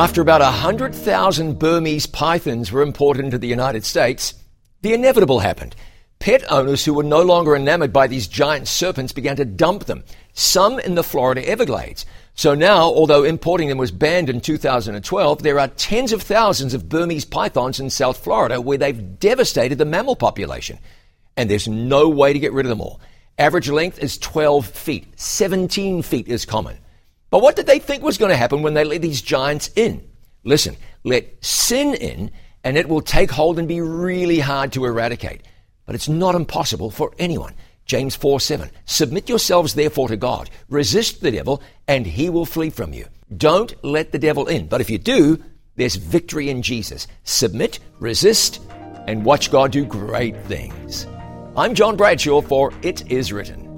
After about 100,000 Burmese pythons were imported into the United States, the inevitable happened. Pet owners who were no longer enamored by these giant serpents began to dump them, some in the Florida Everglades. So now, although importing them was banned in 2012, there are tens of thousands of Burmese pythons in South Florida where they've devastated the mammal population. And there's no way to get rid of them all. Average length is 12 feet, 17 feet is common. But what did they think was going to happen when they let these giants in? Listen, let sin in and it will take hold and be really hard to eradicate. But it's not impossible for anyone. James 4 7. Submit yourselves therefore to God. Resist the devil and he will flee from you. Don't let the devil in. But if you do, there's victory in Jesus. Submit, resist, and watch God do great things. I'm John Bradshaw for It Is Written.